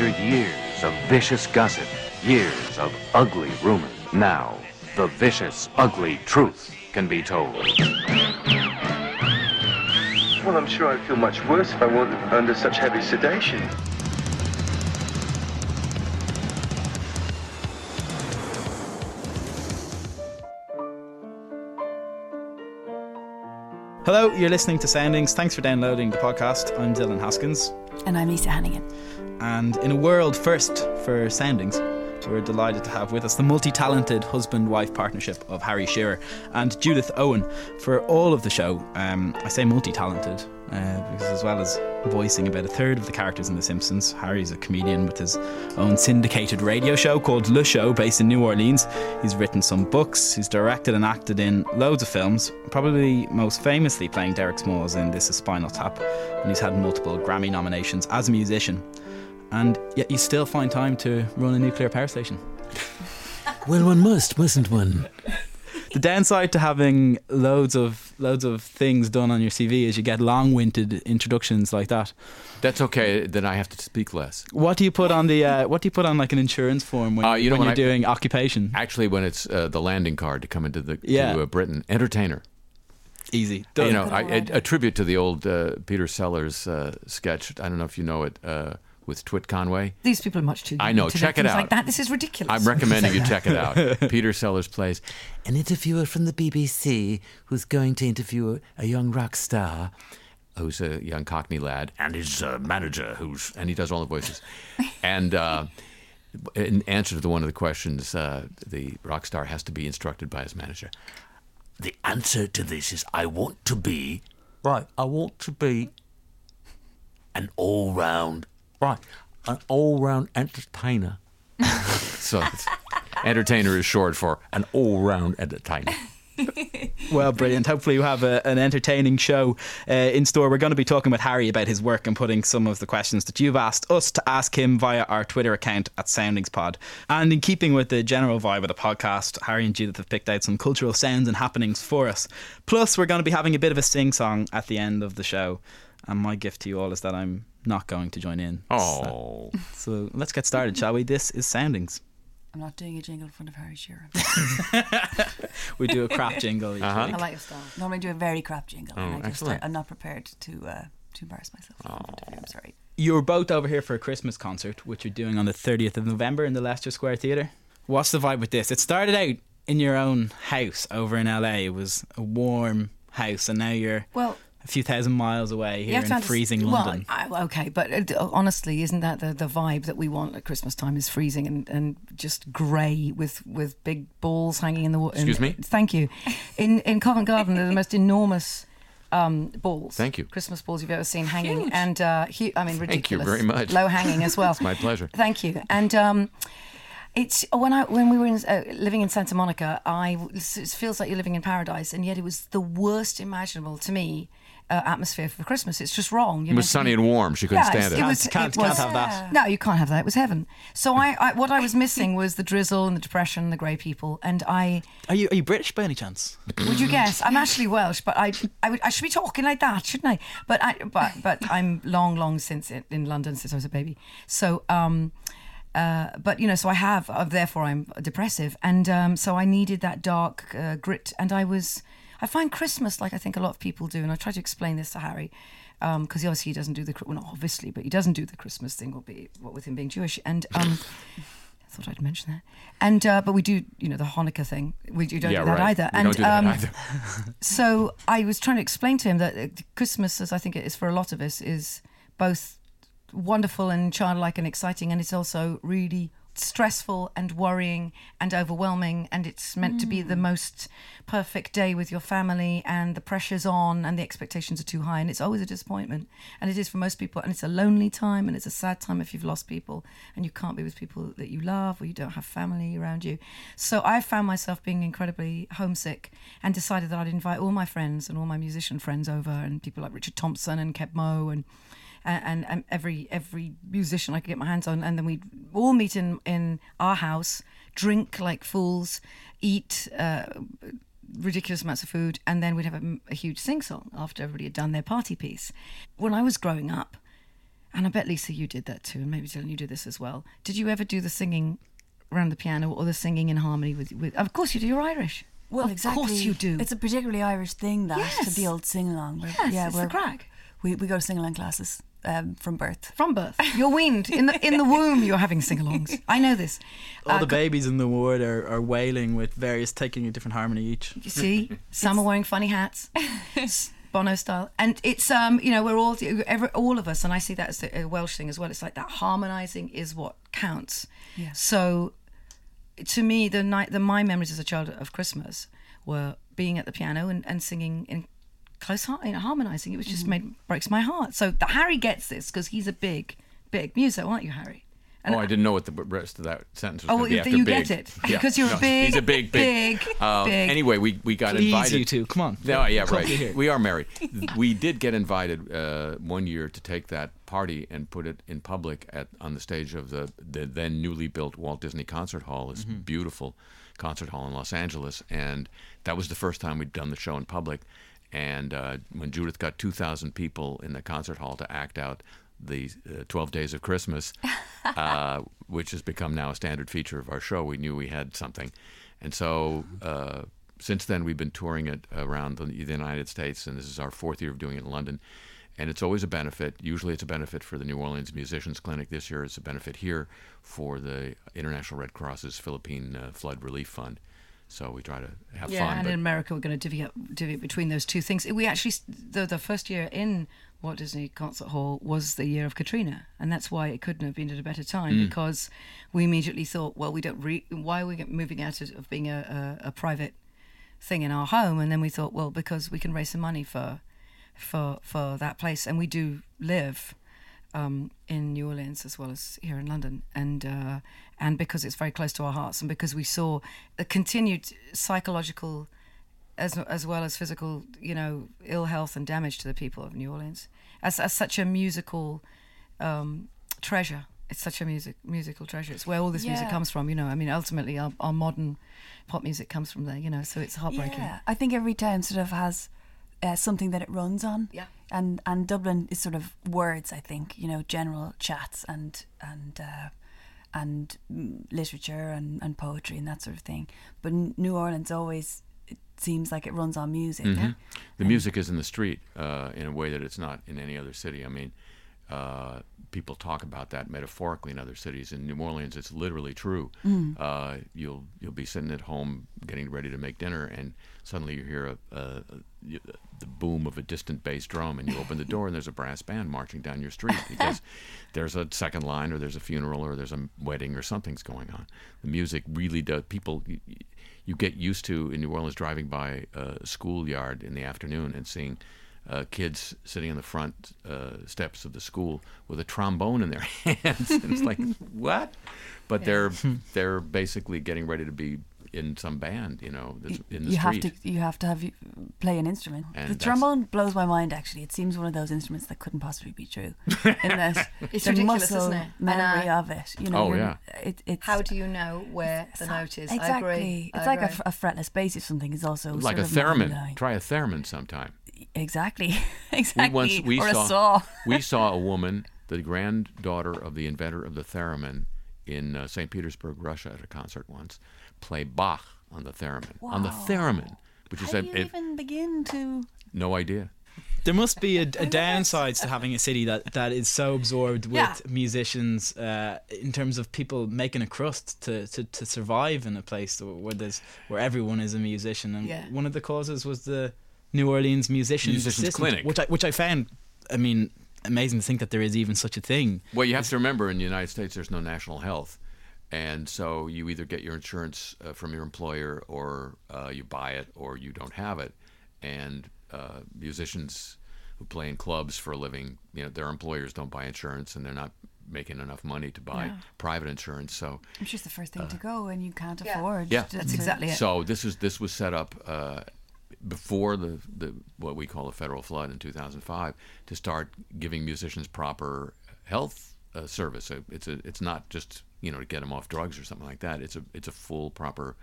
After years of vicious gossip, years of ugly rumor, now the vicious, ugly truth can be told. Well, I'm sure I'd feel much worse if I weren't under such heavy sedation. Hello, you're listening to Soundings. Thanks for downloading the podcast. I'm Dylan Hoskins. And I'm Lisa Hannigan. And in a world first for Soundings, we're delighted to have with us the multi talented husband wife partnership of Harry Shearer and Judith Owen for all of the show. Um, I say multi talented uh, because, as well as voicing about a third of the characters in The Simpsons, Harry's a comedian with his own syndicated radio show called Le Show, based in New Orleans. He's written some books, he's directed and acted in loads of films, probably most famously playing Derek Smalls in This Is Spinal Tap, and he's had multiple Grammy nominations as a musician and yet you still find time to run a nuclear power station. well, one must, mustn't one? The downside to having loads of loads of things done on your CV is you get long-winded introductions like that. That's okay. Then I have to speak less. What do you put on the uh, What do you put on like an insurance form when, uh, you know, when, when you're I, doing occupation? Actually, when it's uh, the landing card to come into the yeah. to, uh, Britain, entertainer. Easy. Done. You know, I, a, a, tribute to the old uh, Peter Sellers uh, sketch. I don't know if you know it with Twit Conway. These people are much too. I know. check it out. Like that. This is ridiculous. I'm recommending you check it out. Peter Sellers plays an interviewer from the BBC who's going to interview a young rock star who's a young Cockney lad, and his uh, manager, who's and he does all the voices, and. Uh, in answer to one of the questions, uh, the rock star has to be instructed by his manager. The answer to this is I want to be right. I want to be an all-round Right. An all round entertainer. so entertainer is short for an all round entertainer. well, brilliant. Hopefully, you have a, an entertaining show uh, in store. We're going to be talking with Harry about his work and putting some of the questions that you've asked us to ask him via our Twitter account at SoundingsPod. And in keeping with the general vibe of the podcast, Harry and Judith have picked out some cultural sounds and happenings for us. Plus, we're going to be having a bit of a sing song at the end of the show. And my gift to you all is that I'm not going to join in. Oh. So, so let's get started, shall we? This is Soundings. I'm not doing a jingle in front of Harry Shearer. we do a crap jingle. Uh-huh. I like your style. Normally, do a very crap jingle. Oh, and I just, excellent. I'm not prepared to uh, to embarrass myself. Oh. I'm sorry. You're both over here for a Christmas concert, which you're doing on the 30th of November in the Leicester Square Theatre. What's the vibe with this? It started out in your own house over in LA. It was a warm house, and now you're well a few thousand miles away here in freezing London. Well, okay, but uh, honestly, isn't that the, the vibe that we want at Christmas time? Is freezing and, and just grey with, with big balls hanging in the water. Excuse me. Thank you. In in Covent Garden, they're the most enormous um, balls. Thank you. Christmas balls you've ever seen hanging, Huge. and uh, hu- I mean ridiculous. Thank you very much. Low hanging as well. it's my pleasure. Thank you. And um, it's when I when we were in, uh, living in Santa Monica, I it feels like you're living in paradise, and yet it was the worst imaginable to me uh, atmosphere for Christmas. It's just wrong. it was sunny and warm. She couldn't yeah, stand it. it was, can't, it was, can't have that. No, you can't have that. It was heaven. So I, I what I was missing was the drizzle and the depression and the grey people. And I are you are you British by any chance? Would you guess? I'm actually Welsh, but I I, would, I should be talking like that, shouldn't I? But I but but I'm long long since in, in London since I was a baby. So um. Uh, but you know, so I have, uh, therefore I'm depressive, and um, so I needed that dark uh, grit, and I was I find Christmas, like I think a lot of people do, and I try to explain this to Harry, because um, obviously he doesn't do the well, not obviously, but he doesn't do the Christmas thing, will be what with him being Jewish, and. Um, I thought I'd mention that, and uh, but we do, you know, the Hanukkah thing. We do, don't yeah, do that right. either. We and don't do that um, either. so I was trying to explain to him that uh, Christmas, as I think it is for a lot of us, is both wonderful and childlike and exciting, and it's also really stressful and worrying and overwhelming and it's meant mm. to be the mm. most perfect day with your family and the pressure's on and the expectations are too high and it's always a disappointment and it is for most people and it's a lonely time and it's a sad time if you've lost people and you can't be with people that you love or you don't have family around you so i found myself being incredibly homesick and decided that i'd invite all my friends and all my musician friends over and people like richard thompson and keb mo and and, and every every musician I could get my hands on, and then we'd all meet in in our house, drink like fools, eat. Uh, ridiculous amounts of food, and then we'd have a, a huge sing song after everybody had done their party piece. When I was growing up, and I bet Lisa, you did that too, and maybe Dylan, you do this as well. Did you ever do the singing around the piano or the singing in harmony with? with of course you do. You're Irish. Well, exactly of exactly. course you do. It's a particularly Irish thing that Yes. the old sing along. Yes, yeah, it's the crack. We we go to sing along classes um, from birth. from birth. You're weaned in the in the womb. You're having sing-alongs. I know this. All Uh, the babies in the ward are, are wailing with various taking a different harmony each. You see, some are wearing funny hats, Bono style, and it's um you know we're all every, all of us, and I see that as a Welsh thing as well. It's like that harmonising is what counts. Yeah. So, to me, the night the my memories as a child of Christmas were being at the piano and, and singing in close har- you know, harmonising. It was just made breaks my heart. So the, Harry gets this because he's a big big muso, aren't you, Harry? And oh, I didn't know what the rest of that sentence was Oh, going to be you- after you big. get it. Yeah. Because you're a No, big, He's a big, big. big, Uh, big- Anyway, we, we got Please, invited. you two, come on. No, yeah, Come right. here. We are married. we did get invited uh, one year to take that party and put it in public at on the stage of the, the then newly built Walt Disney Concert Hall. This Mm-hmm. beautiful concert hall in Los Angeles, and that was the first time we'd done the show in public. And uh, when Judith got 2,000 people in the concert hall to act out the uh, 12 Days of Christmas, uh, which has become now a standard feature of our show, we knew we had something. And so uh, since then, we've been touring it around the, the United States, and this is our fourth year of doing it in London. And it's always a benefit. Usually, it's a benefit for the New Orleans Musicians Clinic. This year, it's a benefit here for the International Red Cross's Philippine uh, Flood Relief Fund. So we try to have Yeah, fun. and but- in America, we're going to divvy up divvy up between those two things. We actually the the first year in Walt Disney Concert Hall was the year of Katrina, and that's why it couldn't have been at a better time Mm. because we immediately thought, well, we don't re- why are we moving out of, of being a, a, a private thing in our home, and then we thought, well, because we can raise some money for for for that place, and we do live um, in New Orleans as well as here in London, and uh, and because it's very close to our hearts, and because we saw the continued psychological, as as well as physical, you know, ill health and damage to the people of New Orleans, as as such a musical um, treasure. It's such a music musical treasure. It's where all this music comes from. You know, I mean, ultimately, our, our modern pop music comes from there. You know, so it's heartbreaking. Yeah, I think every town sort of has uh, something that it runs on. Yeah. and and Dublin is sort of words. I think you know general chats and and uh, and mm, literature and, and poetry and that sort of thing. But New Orleans always it seems like it runs on music. Mm-hmm. The music is in the street uh, in a way that it's not in any other city. I mean, uh, people talk about that metaphorically in other cities. In New Orleans, it's literally true. Uh, you'll you'll be sitting at home getting ready to make dinner, and suddenly you hear a, a, a, the boom of a distant bass drum, and you open the door, and there's a brass band marching down your street because there's a second line, or there's a funeral, or there's a wedding, or something's going on. The music really does. People, you, you get used to in New Orleans driving by a schoolyard in the afternoon and seeing uh, kids sitting in the front uh, steps of the school with a trombone in their hands. and it's like what? But they're they're basically getting ready to be in some band, you know, that's in the you street. have to you have to have you play an instrument. And the trombone blows my mind. Actually, it seems one of those instruments that couldn't possibly be true. In that It's the ridiculous, muscle isn't it? And, memory uh, of it. You know, Oh, yeah. It, it's How do you know where the note is? Exactly. I agree. It's I like a, agree. fretless bass or something. Is also like a of theremin. Try a theremin sometime. Exactly. We exactly. once we or saw a saw. we saw a woman, the granddaughter of the inventor of the theremin, in uh, St. Petersburg, Russia, at a concert once, play Bach on the theremin. On the theremin, which is How a, do you it- even begin to? no idea. There must be a, a downside to having a city that, that is so absorbed with Yeah. musicians uh, in terms of people making a crust to, to, to survive in a place where there's where everyone is a musician. And Yeah. one of the causes was the New Orleans Musicians, Musicians Assistant, Clinic. which I which I found, I mean, amazing to think that there is even such a thing. Well, you have to remember in the United States, there's no national health. And so you either get your insurance uh, from your employer or uh, you buy it or you don't have it. And uh, musicians who play in clubs for a living, you know, their employers don't buy insurance and they're not making enough money to buy private insurance. So I'm sure it's the first thing to go, and you can't afford. Uh, Yeah. That's to- exactly it. So this is this was set up uh, before the, the what we call the federal flood in 2005 to start giving musicians proper health uh, service. So It's a it's not just you know to get them off drugs or something like that. It's a it's a full proper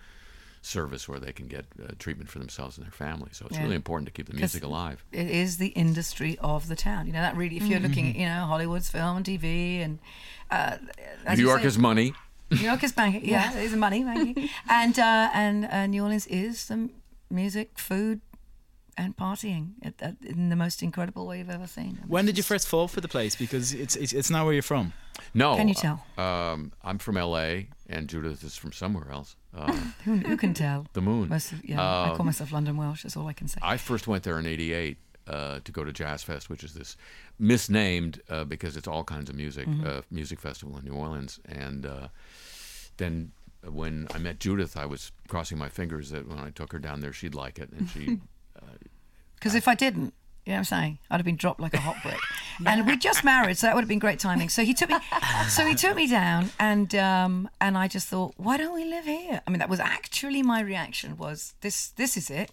service where they can get uh, treatment for themselves and their family. So it's Yeah. really important to keep the music alive. It is the industry of the town. You know that really. If you're looking at you know Hollywood's film and TV and uh, New York say, is money. New York is banking. Yeah, it is money banking. and uh, and uh, New Orleans is the m- music, food, and partying at, at, in the most incredible way you've ever seen. When did you first fall for the place? Because it's it's, it's not where you're from. No. Can you tell? Um, I'm from L.A. and Judith is from somewhere else. Uh, Who, who can tell? the moon. Most of, yeah, I call myself London Welsh. That's all I can say. I first went there in '88 uh, to go to Jazz Fest, which is this misnamed uh, because it's all kinds of music Mm-hmm. uh, music festival in New Orleans. And uh, then when I met Judith, I was crossing my fingers that when I took her down there, she'd like it, and she. Because if I didn't, you know what I'm saying, I'd have been dropped like a hot brick. And we just married, so that would have been great timing. So he took me, so he took me down, and um, and I just thought, why don't we live here? I mean, that was actually my reaction. Was this this is it?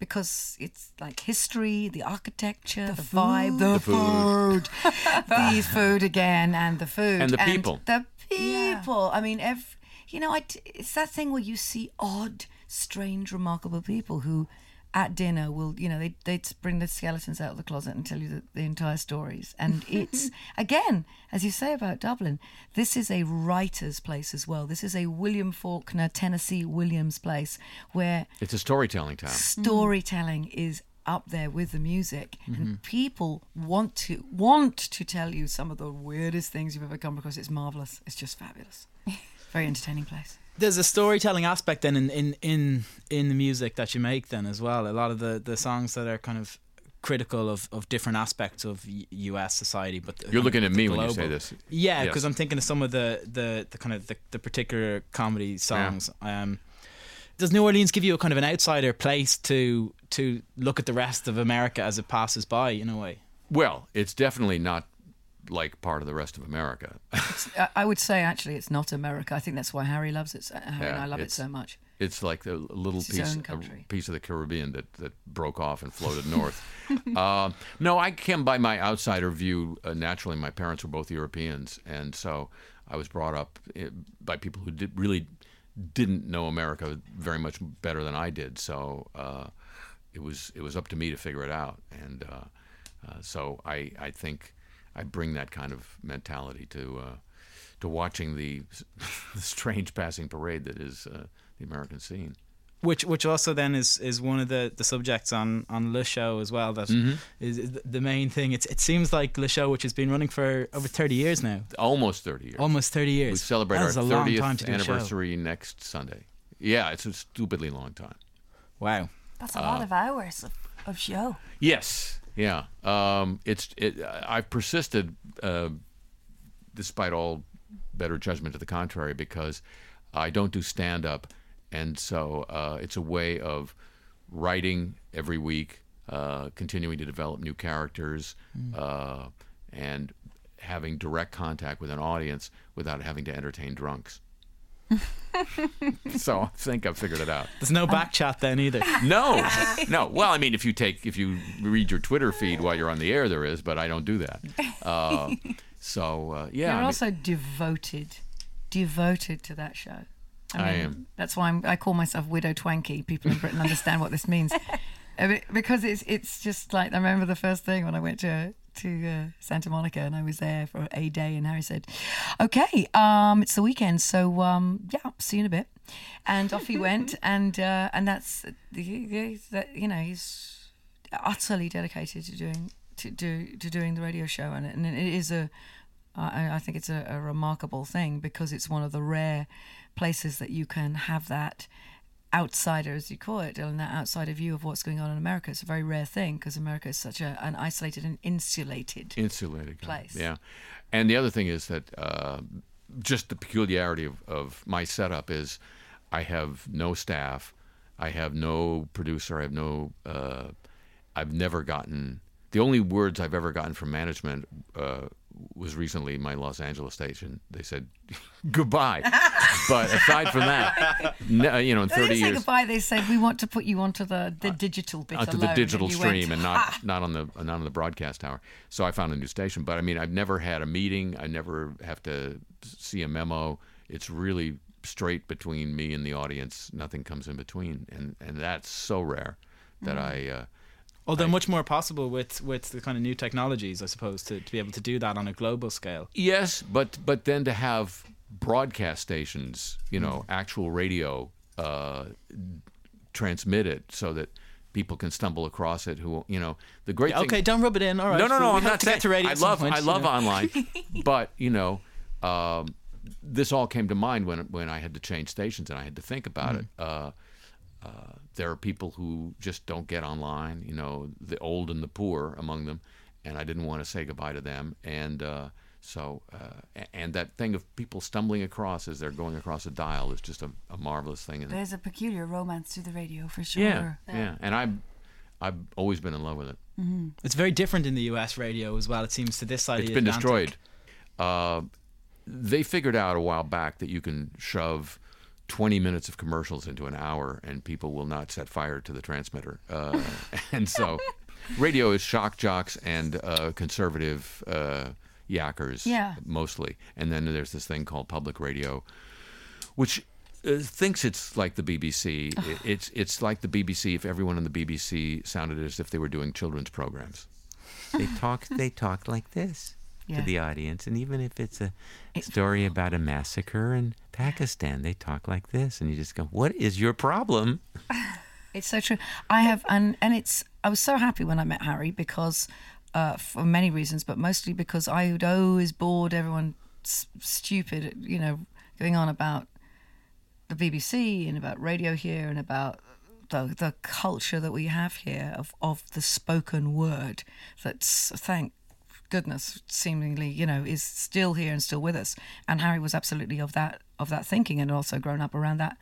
Because it's like history, the architecture, the, vibe, the, food, the food again, and the food And the people. the people. I mean, ev- you know, I t- it's that thing where you see odd, strange, remarkable people who, at dinner, will you know they they bring the skeletons out of the closet and tell you the, the entire stories. And it's again, as you say about Dublin, this is a writer's place as well. This is a William Faulkner, Tennessee Williams place where It's a storytelling town. Mm. storytelling is up there with the music and mm-hmm. people want to want to tell you some of the weirdest things you've ever come across it's marvelous it's just fabulous very entertaining place There's a storytelling aspect then in, in, in, in the music that you make then as well. A lot of the, the songs that are kind of critical of, of different aspects of U.S. society, but You're looking at of me when you say this. Yeah, Yes. because I'm thinking of some of the, the, the kind of the, the particular comedy songs. Um, does New Orleans give you a kind of an outsider place to to look at the rest of America as it passes by in a way? Well, it's definitely not like part of the rest of America. I- would say actually it's not america i think that's why harry loves it harry and i love it so much it's like a little It's piece, a piece of the Caribbean that, that broke off and floated north. uh, no, I came by my outsider view uh, naturally. My parents were both Europeans, and so I was brought up eh, by people who did, really didn't know America very much better than I did. So uh, it was it was up to me to figure it out, and uh, uh, so I I think I bring that kind of mentality to. Uh, to watching the, the strange passing parade that is uh, the American scene. which which also then is is one of the the subjects on on Le Show as well That is Mm-hmm. is the main thing it's it seems like Le Show which has been running for over 30 years now Almost 30 years. almost 30 years we celebrate That our is a long 30th time to do a show. anniversary next Sunday. Yeah, it's a stupidly long time. wow That's a lot of hours of, of show. Yes, yeah. Um, it's it. I've persisted, uh, despite all better judgment to the contrary, because I don't do stand up, and so uh, it's a way of writing every week, uh, continuing to develop new characters, uh, and having direct contact with an audience without having to entertain drunks. so I think I've figured it out. there's no back chat then either No, no. Well, I mean, if you take, if you read your Twitter feed while you're on the air, there is, but I don't do that. Uh, so uh, yeah, you're I mean, also devoted devoted to that show I am. that's why I'm, i call myself widow twanky people in britain understand what this means because it's it's just like I remember the first thing when I went to to uh, Santa Monica and I was there for a day and Harry said, "Okay, um, it's the weekend, so um, yeah, see you in a bit," and off he went and uh, and that's he, he, that you know he's utterly dedicated to doing to do to doing the radio show and, and it is a I, I think it's a, a remarkable thing because it's one of the rare places that you can have that outsider, as you call it, Dylan, that outsider view of what's going on in America. It's a very rare thing because America is such a, an isolated and insulated. insulated place. Yeah, and the other thing is that uh, just the peculiarity of, of my setup is I have no staff, I have no producer, I have no. Uh, I've never gotten the only words I've ever gotten from management uh, was recently my Los Angeles station. They said goodbye, but aside from that, no, you know, in They thirty years. goodbye. They said we want to put you onto the, the digital bit onto the digital and stream and not not on the not on the broadcast tower. So I found a new station. But I mean, I've never had a meeting. I never have to see a memo. It's really straight between me and the audience. Nothing comes in between, and and that's so rare that I. Uh, Although much more possible with, with the kind of new technologies, I suppose, to, to be able to do that on a global scale. Yes, but but then to have broadcast stations, you know, actual radio, uh, transmit it so that people can stumble across it. Who you know, the great Yeah, thing. okay, don't rub it in. All right. No, no, no. I'm not to saying. get to radio. I love, point, I love know. online, but you know, um, this all came to mind when when I had to change stations and I had to think about Mm. it. Uh, uh, there are people who just don't get online. You know, the old and the poor among them, and I didn't want to say goodbye to them. And uh, so, uh, and that thing of people stumbling across as they're going across a dial is just a, a marvelous thing. And There's a peculiar romance to the radio for sure. yeah, yeah, and I, I've always been in love with it. It's very different in the US radio as well, it seems, to this side it's of the been Atlantic. destroyed. Uh, they figured out a while back that you can shove 20 minutes of commercials into an hour and people will not set fire to the transmitter. Uh, and so radio is shock jocks and uh, conservative uh, yackers Yeah. mostly. And then there's this thing called public radio, which uh, thinks it's like the BBC. It- it's, it's like the BBC if everyone on the BBC sounded as if they were doing children's programs. they talk they talk like this Yeah. to the audience and even if it's a story about a massacre in Pakistan they talk like this and you just go what is your problem It's so true. I have, and and it's. I was so happy when I met Harry because, uh, for many reasons, but mostly because I would always bored everyone s- stupid, you know, going on about the BBC and about radio here and about the the culture that we have here of of the spoken word. That's thank goodness seemingly you know is still here and still with us. And Harry was absolutely of that of that thinking and also grown up around that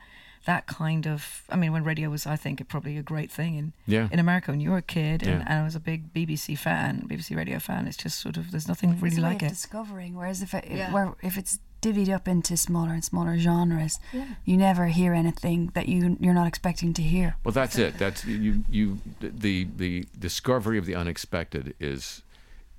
that kind of I mean when radio was I think probably a great thing in Yeah. in America when you were a kid and, Yeah. and I was a big BBC fan BBC radio fan it's just sort of there's nothing really it's a way like of it discovering. Whereas if it, Yeah. where if it's divvied up into smaller and smaller genres, you never hear anything that you you're not expecting to hear. Well, that's it. That's you. You the the discovery of the unexpected is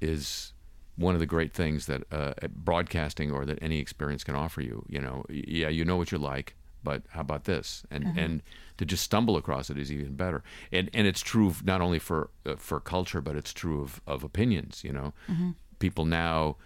is one of the great things that uh, broadcasting or that any experience can offer you. You know, yeah, you know what you like, but how about this? And and to just stumble across it is even better. And and it's true not only for uh, for culture, but it's true of of opinions. You know, people now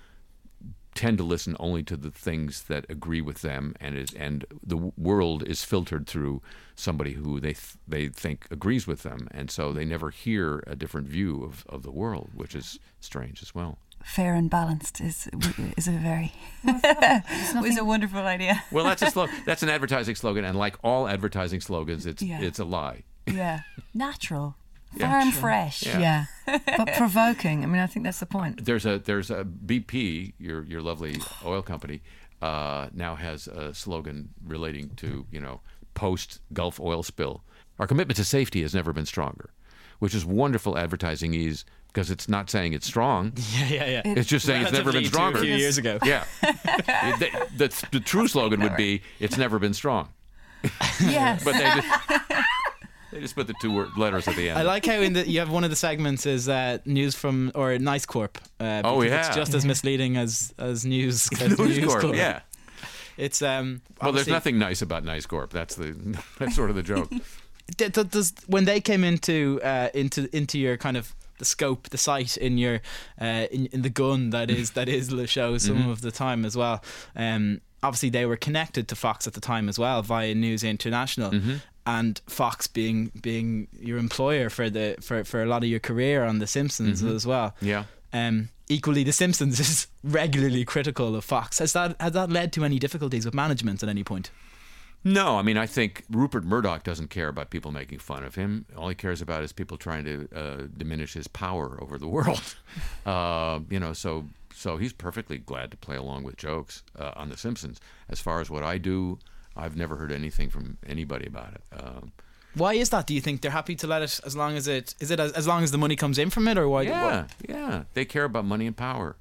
tend to listen only to the things that agree with them, and is and the world is filtered through somebody who they th- they think agrees with them, and so they never hear a different view of, of the world, which is strange as well. Fair and balanced is is a very is a wonderful idea. Well, that's a slo- that's an advertising slogan, and like all advertising slogans, it's Yeah. it's a lie. Yeah, natural, Yeah. farm fresh. Yeah. yeah but provoking I mean I think that's the point There's a there's a BP, your your lovely oil company, uh, now has a slogan relating to you know post Gulf oil spill. Our commitment to safety has never been stronger, which is wonderful advertising ease because it's not saying it's strong. Yeah, yeah, yeah. It's just saying it's never been Relatively to stronger. A few years ago. Yeah. the, the, the true slogan would be it's never been strong, yes but they just they just put the two word, letters at the end. I like how in the you have one of the segments is uh, news from or Nice Corp. Uh, Oh, yeah. it's just as misleading as as news. as News Corp, yeah. It's um. Well, there's nothing nice about Nice Corp. That's the that's sort of the joke. Does when they came into uh, into into your kind of the scope, the sight in your uh, in, in the gun that is that is the show some Mm-hmm. of the time as well. Um, obviously, they were connected to Fox at the time as well via News International, Mm-hmm. And Fox being being your employer for the for, for a lot of your career on The Simpsons as well. Mm-hmm. Yeah. Um, equally, The Simpsons is regularly critical of Fox. Has that has that led to any difficulties with management at any point? No, I mean, I think Rupert Murdoch doesn't care about people making fun of him. All he cares about is people trying to uh, diminish his power over the world. Uh, you know, so so he's perfectly glad to play along with jokes uh, on The Simpsons. As far as what I do, I've never heard anything from anybody about it. Um, Why is that? Do you think they're happy to let it as long as it is it as, as long as the money comes in from it, or why? yeah, yeah, they care about money and power.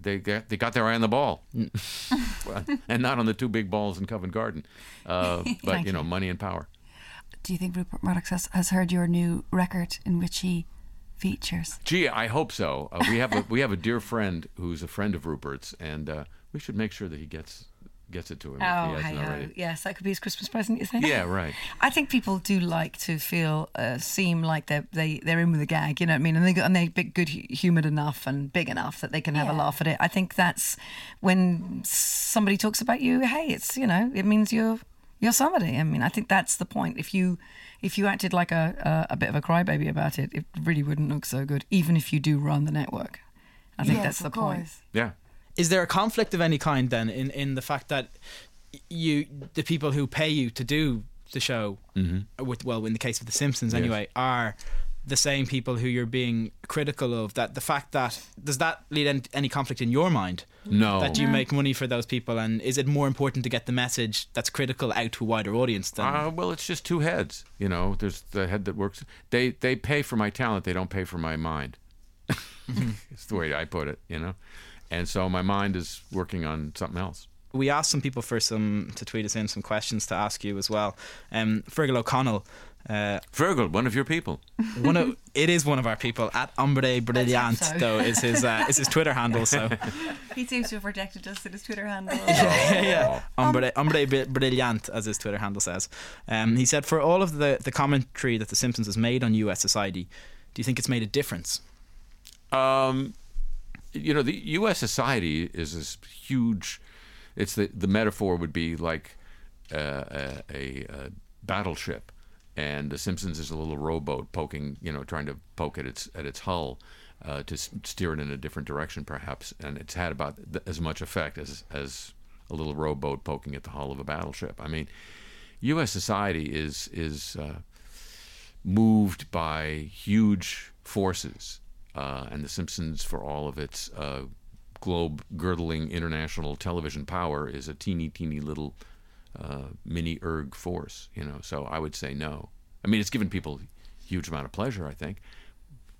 They got they got their eye on the ball, and not on the two big balls in Covent Garden, uh, but Thank you know, you. money and power. Do you think Rupert Murdoch has, has heard your new record in which he features? Gee, I hope so. Uh, we have a we have a dear friend who's a friend of Rupert's, and uh, we should make sure that he gets gets it to him Oh, if he hey hasn't ho. already. Yes, that could be his Christmas present, you think? Yeah, right. I think people do like to feel, uh, seem like they're they, they're in with a gag. You know what I mean? And they and they're big, good humoured enough and big enough that they can have a laugh at it. I think that's when somebody talks about you. Hey, it's you know, it means you're you're somebody. I mean, I think that's the point. If you if you acted like a a, a bit of a crybaby about it, it really wouldn't look so good. Even if you do run the network, I think Yes, that's the of point. Yeah. Is there a conflict of any kind then in, in the fact that you the people who pay you to do the show with well in the case of the Simpsons Yes. anyway are the same people who you're being critical of that the fact that does that lead any conflict in your mind No. that you make money for those people and is it more important to get the message that's critical out to a wider audience than Uh, well, it's just two heads. You know, there's the head that works. They they pay for my talent. They don't pay for my mind. it's the way I put it. You know, and so my mind is working on something else. we asked some people for some to tweet us in some questions to ask you as well um, Fergal O'Connell uh, Virgil, one of your people. one of it is one of our people at Ombre Brilliant so. though is his uh, is his Twitter handle so He seems to have rejected us in his Twitter handle. yeah yeah Ombre, Ombre Bri- Brilliant as his Twitter handle says um, he said for all of the the commentary that The Simpsons has made on U.S. society do you think it's made a difference Um, you know, the U.S. society is this huge. It's the the metaphor would be like uh, a, a, a battleship, and the Simpsons is a little rowboat poking, you know, trying to poke at its at its hull uh, to steer it in a different direction, perhaps. And it's had about as much effect as as a little rowboat poking at the hull of a battleship. I mean, U.S. society is is uh, moved by huge forces, uh, and The Simpsons, for all of its uh, globe girdling international television power, is a teeny, teeny little uh, mini erg force. You know, so I would say no. I mean, it's given people a huge amount of pleasure, I think,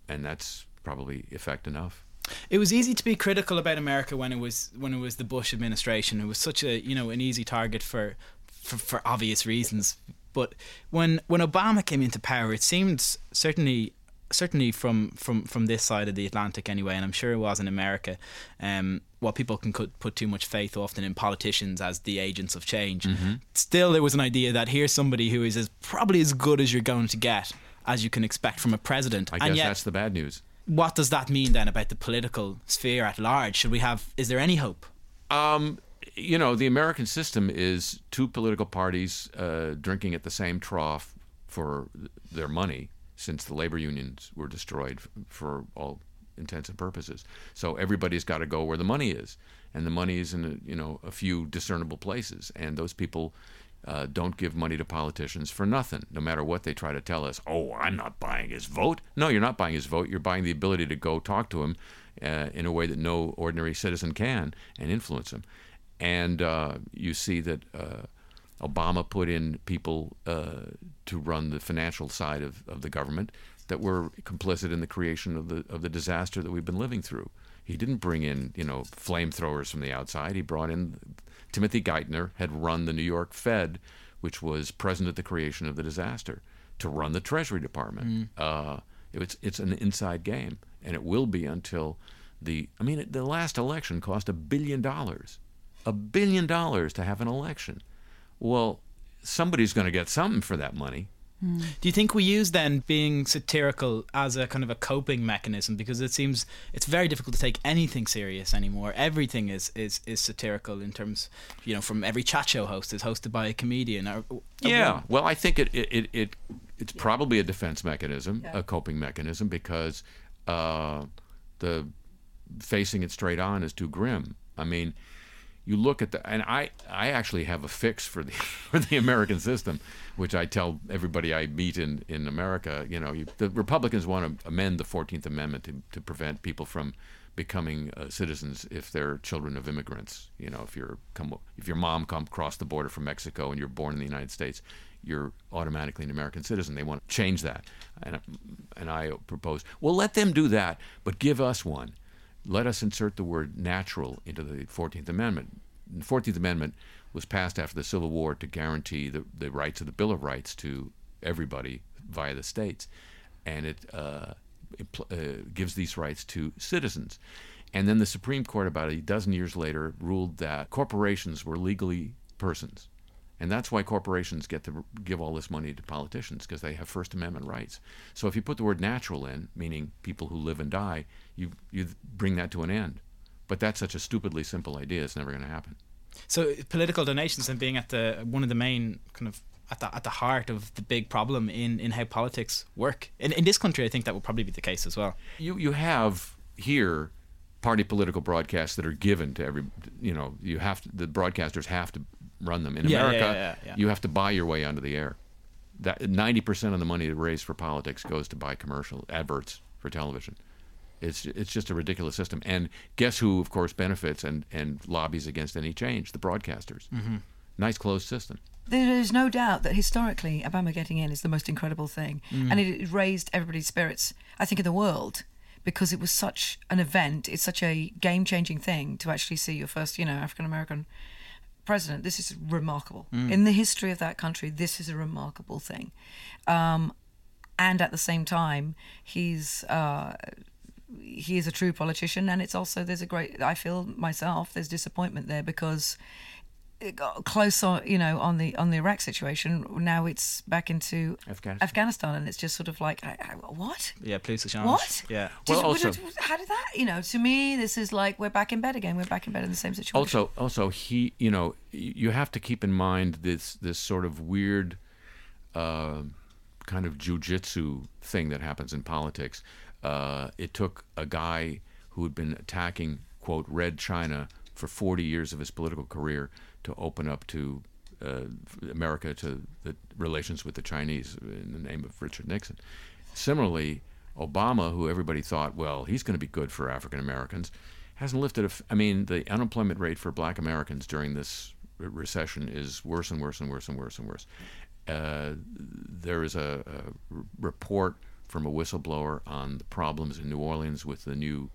and that's probably effect enough. It was easy to be critical about America when it was when it was the Bush administration. It was such a you know an easy target for for, for obvious reasons. But when when Obama came into power, it seemed certainly certainly from from from this side of the Atlantic anyway, and I'm sure it was in America. Um, while people can put, put too much faith often in politicians as the agents of change, still there was an idea that here's somebody who is as probably as good as you're going to get as you can expect from a president. I and guess yet, that's the bad news. what does that mean then about the political sphere at large? Should we have? Is there any hope? Um, you know, the American system is two political parties uh, drinking at the same trough for their money since the labor unions were destroyed for all intents and purposes. So everybody's got to go where the money is, and the money is in a, you know a few discernible places, and those people. Uh, don't give money to politicians for nothing, no matter what they try to tell us. Oh, I'm not buying his vote. No, you're not buying his vote. You're buying the ability to go talk to him uh, in a way that no ordinary citizen can and influence him. And uh, you see that uh, Obama put in people uh, to run the financial side of, of the government that were complicit in the creation of the of the disaster that we've been living through. He didn't bring in you know flamethrowers from the outside. He brought in Timothy Geithner had run the New York Fed, which was present at the creation of the disaster, to run the Treasury Department. Uh, it's it's an inside game, and it will be until the. I mean, the last election cost a billion dollars, a billion dollars to have an election. Well, somebody's going to get something for that money. Do you think we use then being satirical as a kind of a coping mechanism because it seems it's very difficult to take anything serious anymore. Everything is is, is satirical in terms, you know, from every chat show host is hosted by a comedian. Or, or Yeah. Well, I think it it, it, it it's probably a defense mechanism, a coping mechanism, because uh, the facing it straight on is too grim. I mean, you look at the and I I actually have a fix for the for the American system, which I tell everybody I meet in in America. You know, you, the Republicans want to amend the Fourteenth Amendment to to prevent people from becoming uh, citizens if they're children of immigrants. You know, if you're come if your mom come across the border from Mexico and you're born in the United States, you're automatically an American citizen. They want to change that, and and I propose well let them do that, but give us one. Let us insert the word natural into the 14th Amendment. The 14th Amendment was passed after the Civil War to guarantee the, the rights of the Bill of Rights to everybody via the states. And it, uh, uh, gives these rights to citizens. And then the Supreme Court, about a dozen years later, ruled that corporations were legally persons. And that's why corporations get to give all this money to politicians because they have First Amendment rights. So if you put the word natural in, meaning people who live and die, you, you bring that to an end. But that's such a stupidly simple idea, it's never going to happen. So political donations and being at the one of the main kind of at the at the heart of the big problem in, in how politics work. In in this country I think that will probably be the case as well. You you have here party political broadcasts that are given to every you know, you have to, the broadcasters have to run them. In Yeah, America, yeah, yeah. you have to buy your way onto the air. That 90% of the money raised for politics goes to buy commercial adverts for television. It's it's just a ridiculous system. And guess who, of course, benefits and, and lobbies against any change? The broadcasters. Mm-hmm. Nice closed system. There is no doubt that historically, Obama getting in is the most incredible thing, and it, it raised everybody's spirits. I think in the world because it was such an event. It's such a game-changing thing to actually see your first, you know, African American president. This is remarkable in the history of that country. This is a remarkable thing, um, and at the same time, he's. Uh, he is a true politician, and it's also there's a great. I feel myself there's disappointment there because it got close on you know on the on the Iraq situation. Now it's back into Afghanistan. Afghanistan, and it's just sort of like I, I, what? Yeah, please change. What? Yeah. Well, Just- also- how did that? You know, to me, this is like we're back in bed again. We're back in bed in the same situation. Also, also he, you know, you have to keep in mind this this sort of weird, uh, kind of jujitsu thing that happens in politics. Uh, it took a guy who had been attacking quote Red China for 40 years of his political career to open up to uh, America to the relations with the Chinese in the name of Richard Nixon. Similarly, Obama, who everybody thought, well, he's going to be good for African Americans, hasn't lifted a. F- I mean, the unemployment rate for Black Americans during this re- recession is worse and worse and worse and worse and worse. Uh, There is a report from a whistleblower on the problems in New Orleans with the new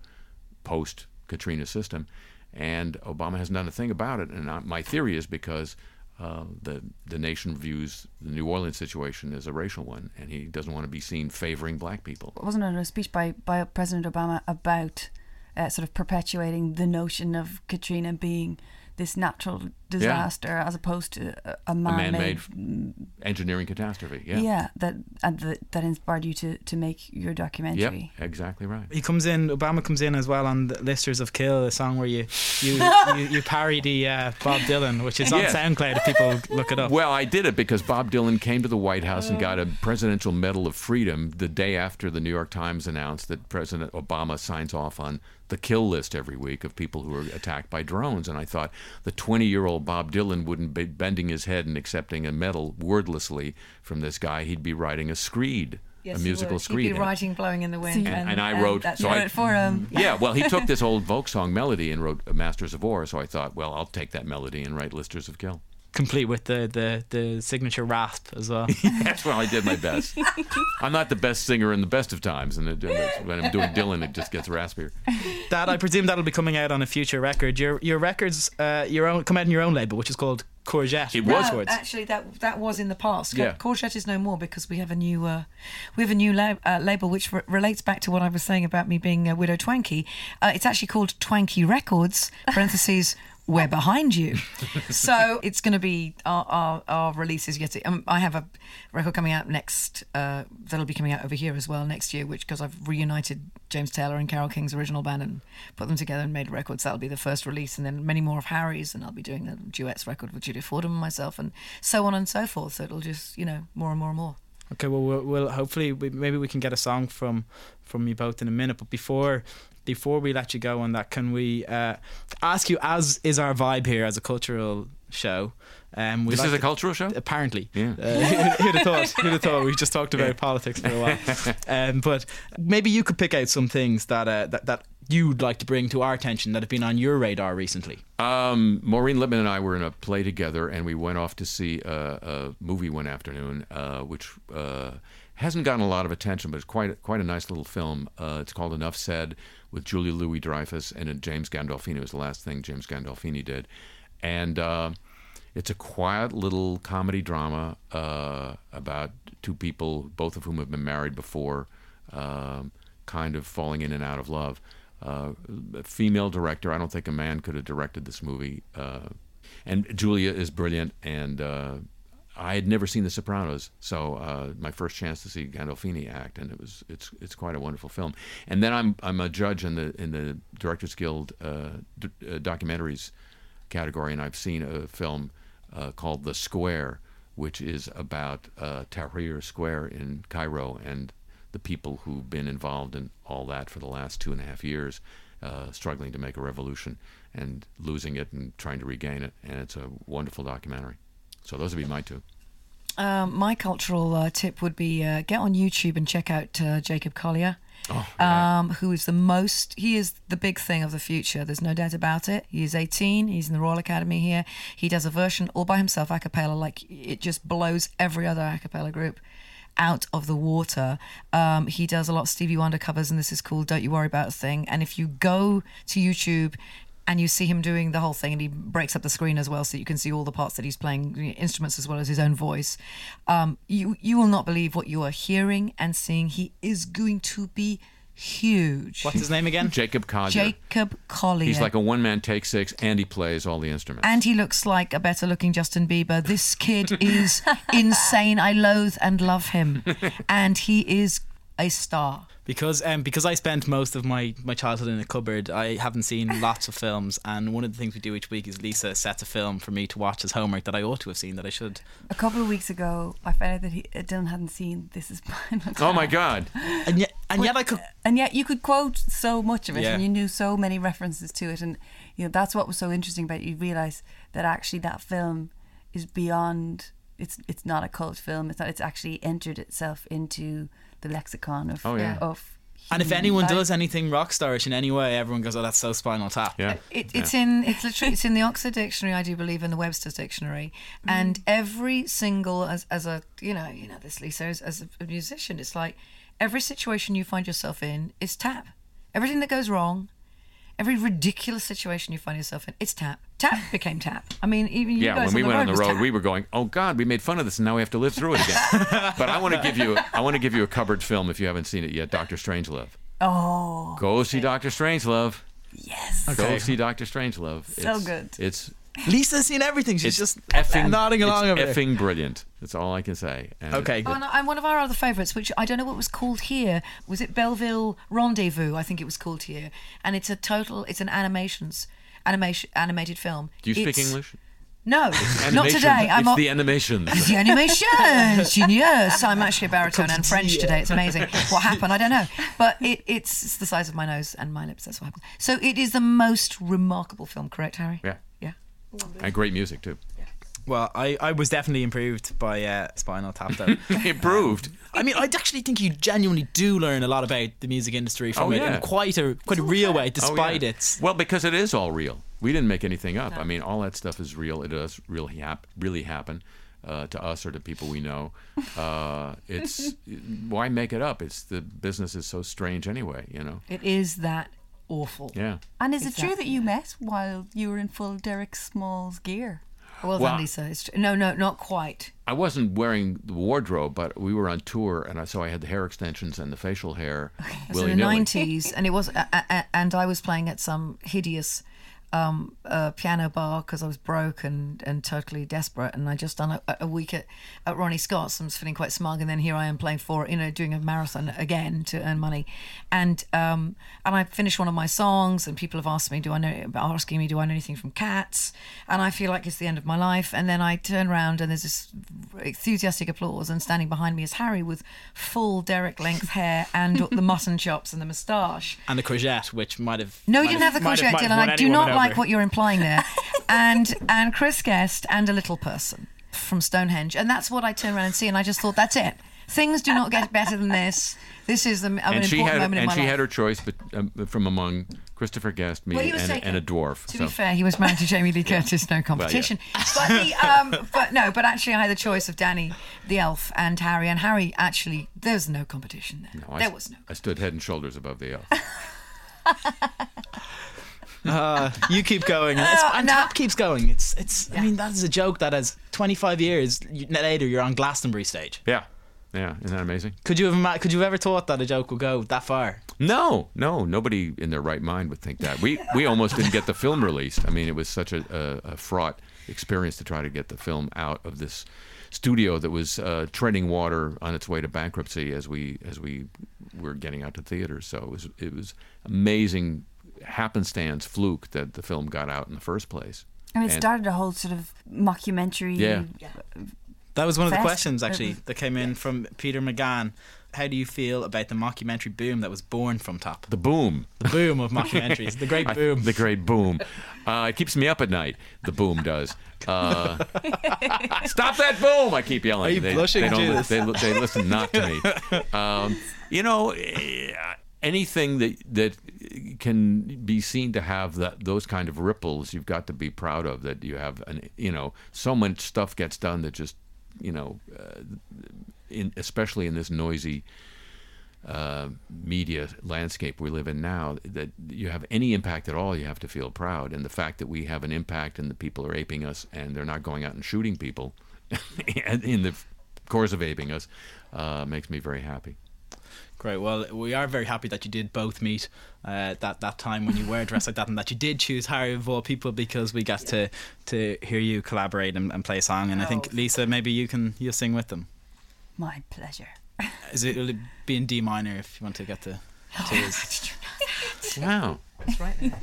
post Katrina system, and Obama hasn't done a thing about it. And I, my theory is because uh, the the nation views the New Orleans situation as a racial one, and he doesn't want to be seen favoring black people. wasn't it a speech by, by President Obama about uh, sort of perpetuating the notion of Katrina being this natural disaster as opposed to a, a A man-made, man-made engineering catastrophe. Yeah. yeah, that and the, that inspired you to, to make your Yep. documentary. Exactly right. He comes in. Obama comes in as well on the Listers of Kill, a song where you you you, you parody uh, Bob Dylan, which is on Yes. SoundCloud if people look it up. Well, I did it because Bob Dylan came to the White House and got a Presidential Medal of Freedom the day after the New York Times announced that President Obama signs off on the kill list every week of people who are attacked by drones. And I thought the 20 year old Bob Dylan wouldn't be bending his head and accepting a medal wordlessly from this guy. He'd be writing a screed, Yes, a he musical would. screed. He'd be writing, blowing in the wind, See, And- and I wrote- that's so I- it. for um, Yeah, well, he took this old folk song melody and wrote Masters of War. So I thought, well, I'll take that melody and write Listers of Kill. Complete with the, the, the signature rasp as well. That's well, I did my best. I'm not the best singer in the best of times, and when I'm doing Dylan, it just gets raspier. that I presume that'll be coming out on a future record. Your your records, uh, your own come out in your own label, which is called Courgette. It was No, actually, that that was in the past. Yeah. Courgette is no more because we have a new uh, we have a new lab, uh, label which re- relates back to what I was saying about me being a widow Twanky. Uh, it's actually called Twanky Records. Parentheses. We're behind you, so it's going to be our, our, our releases. Yet um, I have a record coming out next. Uh, that'll be coming out over here as well next year, which because I've reunited James Taylor and Carole King's original band and put them together and made records. That'll be the first release, and then many more of Harry's, and I'll be doing the duets record with Julia Fordham and myself, and so on and so forth. So it'll just you know more and more and more. Okay, well, we'll, we'll hopefully we, maybe we can get a song from from you both in a minute. But before before we let you go on that, can we uh, ask you, as is our vibe here as a cultural show? Um, This like is a to- cultural show. Apparently, Yeah. Uh, who- who'd have thought? Who'd have thought? We just talked about politics for a while, um, but maybe you could pick out some things that uh, that that you'd like to bring to our attention that have been on your radar recently. Um, Maureen Lipman and I were in a play together, and we went off to see a, a movie one afternoon, uh, which uh, hasn't gotten a lot of attention, but it's quite quite a nice little film. Uh, it's called Enough Said, with Julia Louis Dreyfus and James Gandolfini. It was the last thing James Gandolfini did, and uh, it's a quiet little comedy drama uh, about two people, both of whom have been married before, um, kind of falling in and out of love. uh, female director. I don't think a man could have directed this movie. Uh, and Julia is brilliant, and uh, I had never seen The Sopranos, so uh, my first chance to see Gandolfini act, and it was it's it's quite a wonderful film. And then I'm I'm a judge in the in the Directors Guild uh, d- uh, documentaries category, and I've seen a film uh, called The Square, which is about uh, Tahrir Square in Cairo and the people who've been involved in all that for the last two and a half years, uh, struggling to make a revolution and losing it and trying to regain it. And it's a wonderful documentary. So those would be my two. Um, my cultural uh, tip would be uh, get on YouTube and check out uh, Jacob Collier. Oh, yeah. um, who is the most he is the big thing of the future there's no doubt about it he is 18 he's in the royal academy here he does a version all by himself a cappella like it just blows every other a cappella group out of the water um, he does a lot of stevie wonder covers and this is called don't you worry about a thing and if you go to youtube and you see him doing the whole thing and he breaks up the screen as well so you can see all the parts that he's playing instruments as well as his own voice um, you you will not believe what you are hearing and seeing he is going to be huge What's his name again? Jacob Collier. jacob collier He's like a one man take six, and he plays all the instruments. and he looks like a better looking Justin Bieber. This kid is insane. I loathe and love him. And he is a star. Because um, because I spent most of my, my childhood in a cupboard, I haven't seen lots of films. And one of the things we do each week is Lisa sets a film for me to watch as homework that I ought to have seen that I should. A couple of weeks ago, I found out that he, uh, Dylan hadn't seen This Is Spinal oh my God! And yet, and yet I could. and yet you could quote so much of it Yeah. and you knew so many references to it and you know that's what was so interesting about it. you realize that actually that film is beyond it's it's not a cult film it's not it's actually entered itself into the lexicon of Oh, yeah. Uh, of And if anyone life. does anything rock starish in any way, everyone goes, "Oh, that's so Spinal Tap." Yeah, uh, It, it's in it's literally it's in the Oxford Dictionary, I do believe, in the Webster's Dictionary, mm. and every single as as a you know you know this Lisa as, as a musician, it's like every situation you find yourself in is tap. Everything that goes wrong, every ridiculous situation you find yourself in, it's tap. Tap became tap. I mean, even you yeah. guys When we on the went on the was road, tap. we were going, "Oh God, we made fun of this, and now we have to live through it again." but I want to give you, I want to give you a cupboard film if you haven't seen it yet. Doctor Strangelove. oh Go see Doctor Strangelove. yes Go see Doctor Strangelove. So it's, good. It's Lisa's seen everything. She's it's just effing nodding along it's over there. effing brilliant. That's all I can say. And Okay, Oh, good. no, and one of our other favourites, which I don't know what was called here, was it Belleville Rendezvous? I think it was called here, and it's a total. It's an animations animation animated film. Do you speak It's- English? No, not today. I'm it's on- the animations. the animation. yes, I'm actually a baritone and French today. It's amazing. What happened? I don't know. But it, it's, it's the size of my nose and my lips. That's what happened. So it is the most remarkable film, correct, Harry? yeah, Yeah. And great music too. Well, I, I was definitely improved by uh, Spinal Tap, though. Improved. I mean, I actually think you genuinely do learn a lot about the music industry from Oh, it yeah. in quite a quite a real way, Oh, despite yeah. its. well because it is all real. We didn't make anything up. I mean, all that stuff is real. It does really hap- really happen uh, to us or to people we know. Uh, it's why make it up? It's the business is so strange anyway. You know. It is that awful. Yeah. and is it true that you met while you were in full Derek Smalls gear Well, Well- done, Lisa. It's tr- no, no, not quite. I wasn't wearing the wardrobe, but we were on tour, and I, so I had the hair extensions and the facial hair. So in the nineties, and it was, a, a, a- and I was playing at some hideous um, uh, piano bar because I was broke and, and totally desperate, and I just done a, a week at, at Ronnie Scott's. I was feeling quite smug, and then here I am playing for you know doing a marathon again to earn money, and um, and I finished one of my songs, and people have asked me, do I know asking me, do I know anything from Cats, and I feel like it's the end of my life, and then I turn around and there's this enthusiastic applause, and standing behind me is Harry with full Derek length hair and the mutton chops and the moustache. And the courgette, which might have. No, you might didn't have the courgette, Dylan. I do not like what you're implying there. and and Chris Guest and a little person from Stonehenge, and that's what I turn around and see, and I just thought that's it. Things do not get better than this. This is the, an and she important had moment in and my she life. had her choice, but um, from among Christopher Guest, me, Well, and, and a dwarf. To so. be fair, he was married to Jamie Lee Curtis, no competition. But the, um, but no, but actually, I had the choice of Danny, the elf, and Harry. And Harry, actually, there's no competition there. No, I, there was no. I stood head and shoulders above the elf. Uh, you keep going, and, it's, and no. Tap keeps going. It's it's. I mean, that is a joke that has 25 years later you're on Glastonbury stage. yeah, yeah. Isn't that amazing? Could you have ima- could you have ever thought that a joke would go that far? No, no, nobody in their right mind would think that. We we almost didn't get the film released. I mean, it was such a, a, a fraught experience to try to get the film out of this studio that was uh, treading water on its way to bankruptcy as we as we were getting out to theaters. So it was it was amazing happenstance fluke that the film got out in the first place. And it And- started a whole sort of mockumentary. Yeah. That was one of the questions actually that came in from Peter McGann. How do you feel about the mockumentary boom that was born from Tap? The boom. The boom of mockumentaries, the great I- boom. the great boom. Uh, it keeps me up at night. The boom does. Uh, stop that boom! I keep yelling. Are you they, blushing, They, don't, they, they listen not to me. Um, you know, eh, anything that that can be seen to have that those kind of ripples, you've got to be proud of. That you have, an, you know, so much stuff gets done that just, you know, uh, in especially in this noisy uh, media landscape we live in now, that you have any impact at all, you have to feel proud. And the fact that we have an impact and the people are aping us and they're not going out and shooting people in the course of aping us uh, makes me very happy. Great. Well, we are very happy that you did both meet uh, that that time when you were dressed like that, and that you did choose Harry of all people because we got to to hear you collaborate and, and play a song. And I think Lisa, maybe you can you'll sing with them. My pleasure. Is it will it be in D minor if you want to get the tears? Wow. That's right. There.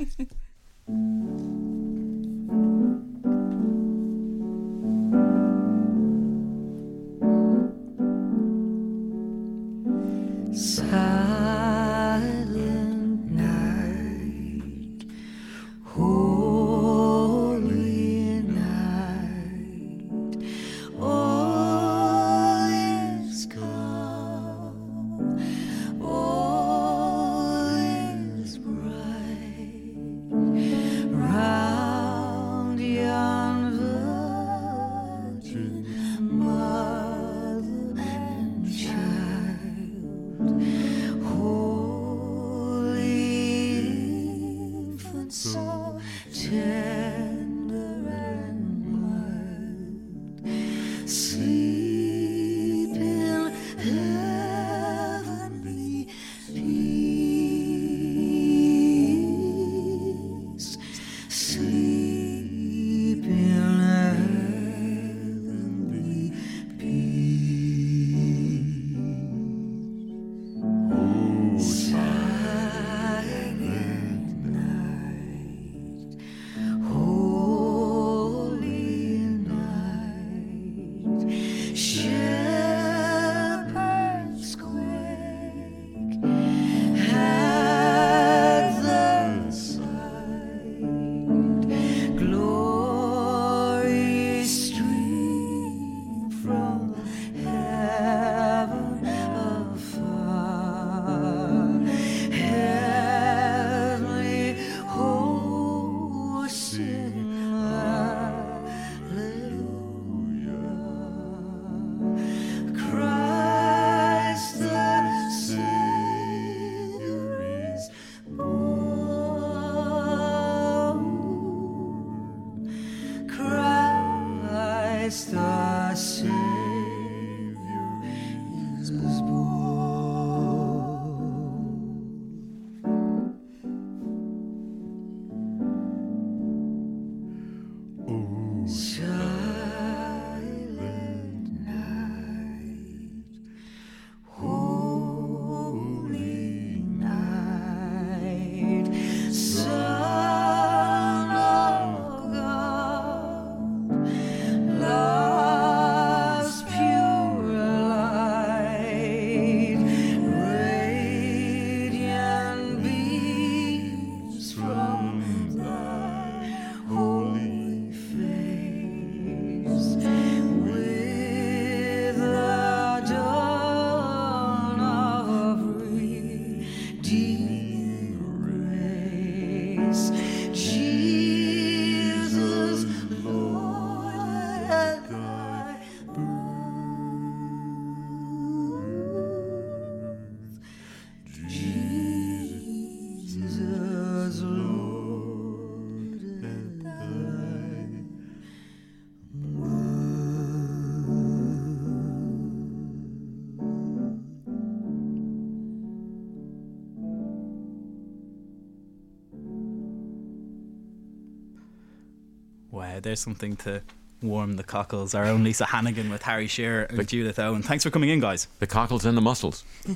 There's something to warm the cockles. Our own Lisa Hannigan with Harry Shearer and Judith Owen. Thanks for coming in, guys. The cockles and the muscles.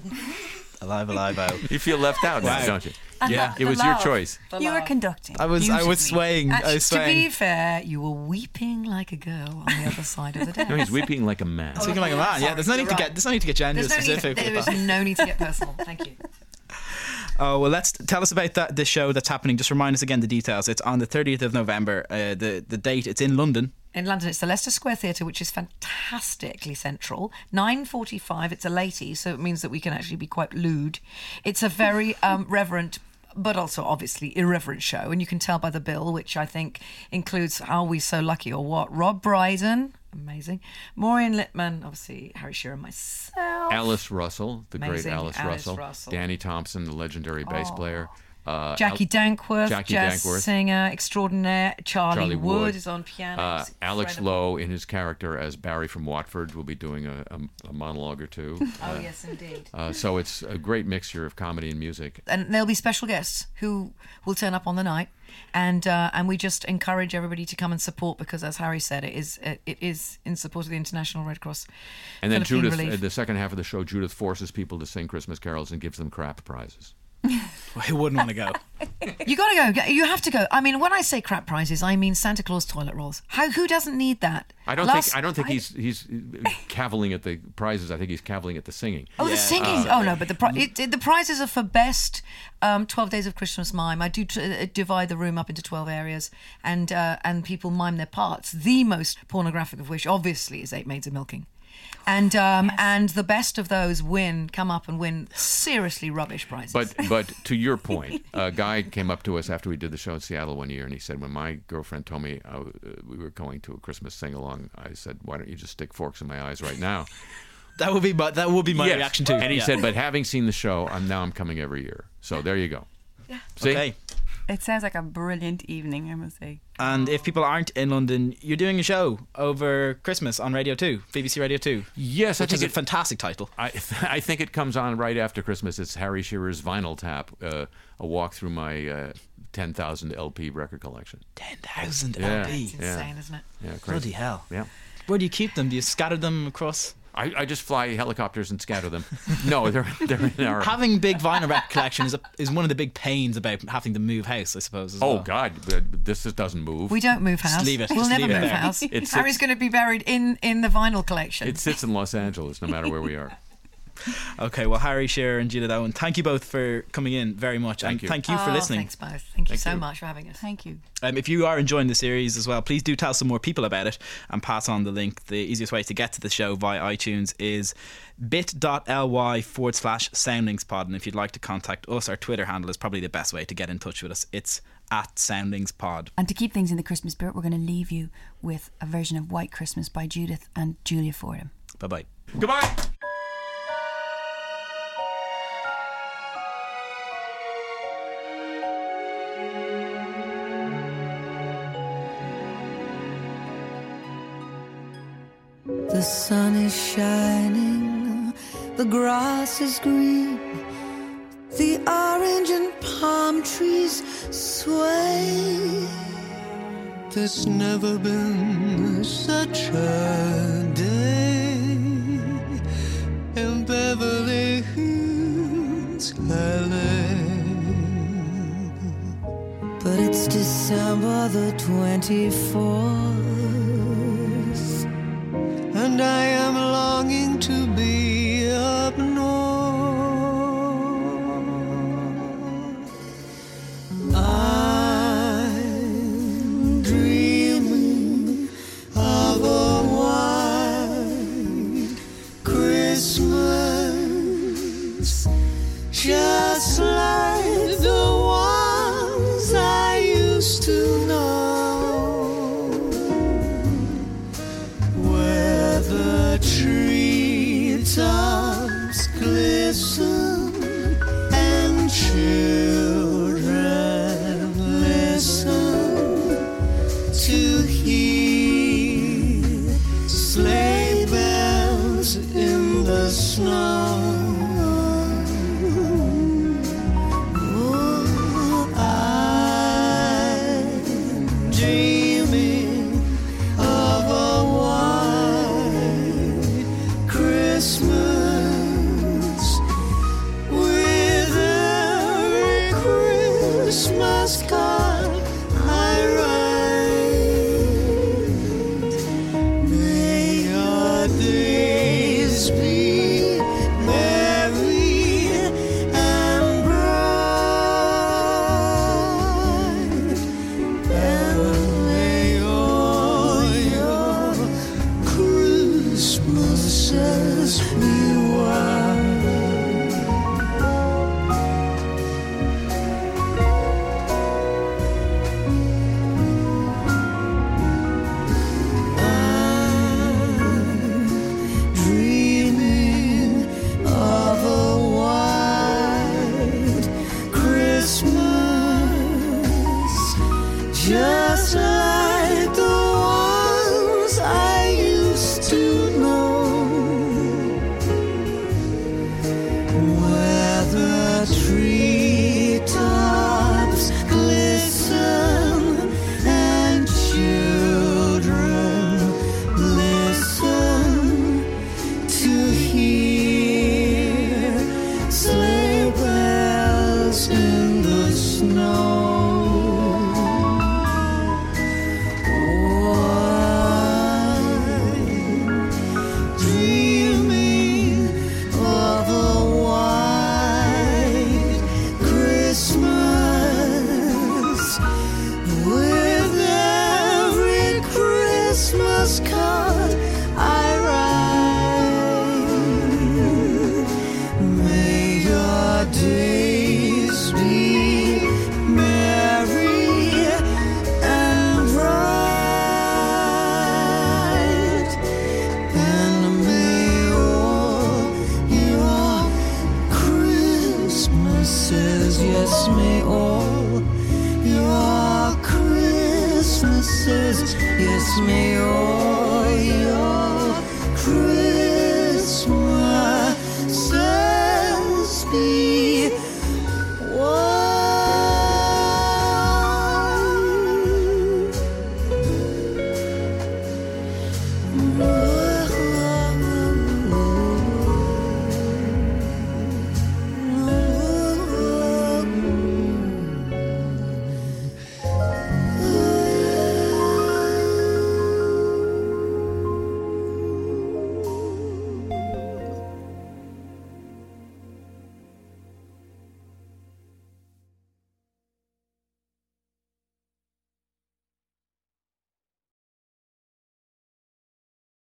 Alive, alive, out. You feel left out now, Wow. don't you? And Yeah. the- It the was your choice. You were conducting. I was, I was beautifully. swaying. I was To be fair, you were weeping like a girl on the other side of the desk. No, he's weeping like a man. Speaking like a man, yeah. There's no Sorry, need to you're get. right. There's no need to get gender There's no, need, specific. there with no need to get personal. Thank you. Oh well, let's tell us about that. This show that's happening. Just remind us again the details. It's on the 30th of November. Uh, the the date. It's in London. In London, it's the Leicester Square Theatre, which is fantastically central. 9.45, it's a latey, so it means that we can actually be quite lewd. It's a very um, reverent but also obviously irreverent show, and you can tell by the bill, which I think includes Are We So Lucky or What? Rob Brydon, amazing. Maureen Lipman, obviously Harry Shearer, myself. Alice Russell, the Amazing, great Alice, Alice Russell. Russell. Danny Thompson, the legendary bass player. Uh, Jacqui Dankworth, Jacqui jazz Dankworth. singer extraordinaire. Charlie, Charlie Wood, Wood. is on piano. Uh, Alex. Lowe, in his character as Barry from Watford, will be doing a, a, a monologue or two. Oh, yes, indeed. Uh, so it's a great mixture of comedy and music. and there'll be special guests who will turn up on the night, and uh, and we just encourage everybody to come and support because, as Harry said, it is it, it is in support of the International Red Cross. And then Philippine Judith, uh, the second half of the show, Judith forces people to sing Christmas carols and gives them crap prizes. Who wouldn't want to go? You gotta go. You have to go. I mean, when I say crap prizes, I mean Santa Claus toilet rolls. How who doesn't need that? I don't Last- think I don't think he's he's caviling at the prizes. I think he's caviling at the singing. Oh, the singing. oh no, but the pri- it, it- the prizes are for best um, Twelve Days of Christmas mime. I do t- uh, divide the room up into twelve areas, and uh, and people mime their parts. The most pornographic of which, obviously, is Eight Maids of Milking. And um, and the best of those win, come up and win seriously rubbish prizes. But but to your point, a guy came up to us after we did the show in Seattle one year, and he said, when my girlfriend told me uh, we were going to a Christmas sing along, I said, why don't you just stick forks in my eyes right now? That would be my that would be my Yes. reaction too. And he Yeah. said, but having seen the show, I'm now I'm coming every year. So there you go. Yeah. See? Okay. It sounds like a brilliant evening, I must say. And if people aren't in London, you're doing a show over Christmas on Radio 2, BBC Radio 2. Yes, I think is a fantastic title. I, I think it comes on right after Christmas. It's Harry Shearer's Vinyl Tap, uh, a walk through my uh, 10,000 LP record collection. 10,000 Yeah. LP. it's insane, isn't it? Yeah, crazy. Bloody hell. Yeah. Where do you keep them? Do you scatter them across? I, I just fly helicopters and scatter them. No, they're they're in our. Having big vinyl record collection is a, is one of the big pains about having to move house, I suppose. As oh well. God, this just doesn't move. We don't move house. leave it. We'll Just never leave move there. house. It's- Harry's going to be buried in in the vinyl collection. It sits in Los Angeles, no matter where we are. Okay, well, Harry Shearer and Judith Owen, thank you both for coming in very much. Thank and you. thank you for Oh, listening. Thanks both. Thank you Thank so you. much for having us. Thank you. Um, if you are enjoying the series as well, please do tell some more people about it and pass on the link. The easiest way to get to the show via iTunes is bit.ly forward slash soundingspod. And if you'd like to contact us, our Twitter handle is probably the best way to get in touch with us. It's at soundingspod. And to keep things in the Christmas spirit, we're going to leave you with a version of White Christmas by Judith and Julia Fordham. Bye bye. Goodbye. The sun is shining, the grass is green, the orange and palm trees sway. There's never been such a day in Beverly Hills, LA. But it's December the 24th